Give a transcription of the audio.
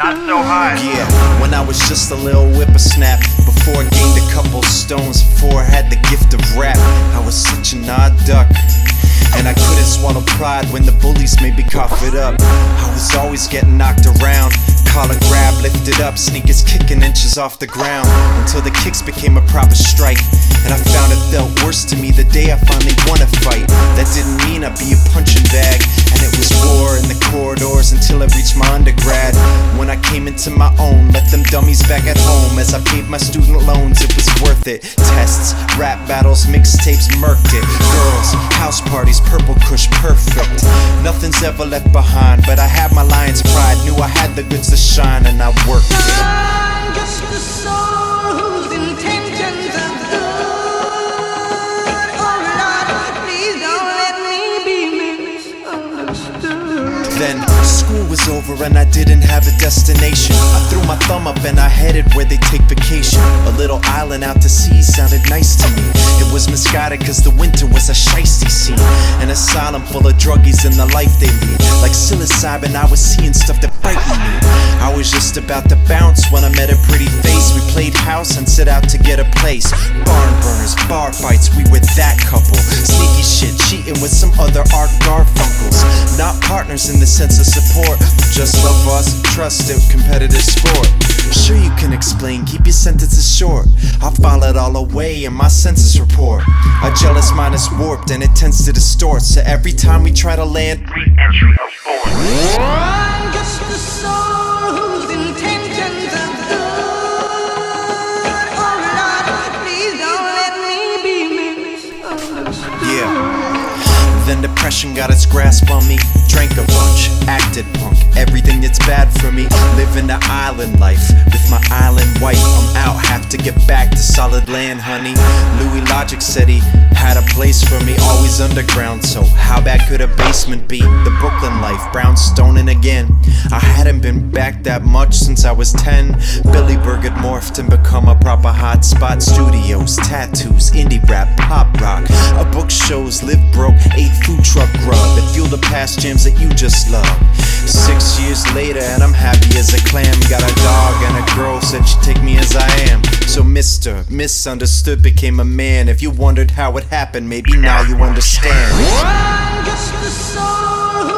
Not so high. Yeah, when I was just a little whippersnap. Before I gained a couple stones, before I had the gift of rap, I was such an odd duck. And I couldn't swallow pride when the bullies made me cough it up. I was always getting knocked around. Collar grab, lifted up, sneakers kicking inches off the ground. Until the kicks became a proper strike. And I found it felt worse to me the day I finally won a fight. That didn't mean I'd be a punching bag. Was war in the corridors until I reached my undergrad. When I came into my own, left them dummies back at home. As I paid my student loans, it was worth it. Tests, rap battles, mixtapes, murked it. Girls, house parties, purple kush, perfect. Nothing's ever left behind, but I had my lion's pride. Knew I had the goods to shine, and I worked it. School was over and I didn't have a destination. I threw my thumb up and I headed where they take vacation. A little island out to sea sounded nice to me. It was misguided cause the winter was a shiesty scene. An asylum full of druggies and the life they lead. Like psilocybin, I was seeing stuff that frightened me. I was just about to bounce when I met a pretty face. We played house and set out to get a place. Barn burners, bar fights, we were that couple. Sneaky shit, cheating with some other Art Garfunkels. Not partners in the sense of support, just love us, trust it, competitive sport. Sure, you can explain, keep your sentences short. I file it all away in my census report. A jealous mind is warped and it tends to distort. So every time we try to land, Re-entry of force. Then depression got its grasp on me. Drank a bunch, acted punk, everything that's bad for me. Living the island life with my island wife. I'm out, have to get back to solid land, honey. Louis Logic said he had a place for me, always underground. So how bad could a basement be? The Brooklyn life, brownstoning again. I hadn't been back that much since I was 10. Billyburg had morphed and become a proper hotspot. Studios, tattoos, indie rap, pop jams that you just love. Six years later, and I'm happy as a clam. Got a dog and a girl, said she'd take me as I am. So, Mr. Misunderstood became a man. If you wondered how it happened, maybe now you understand. I'm just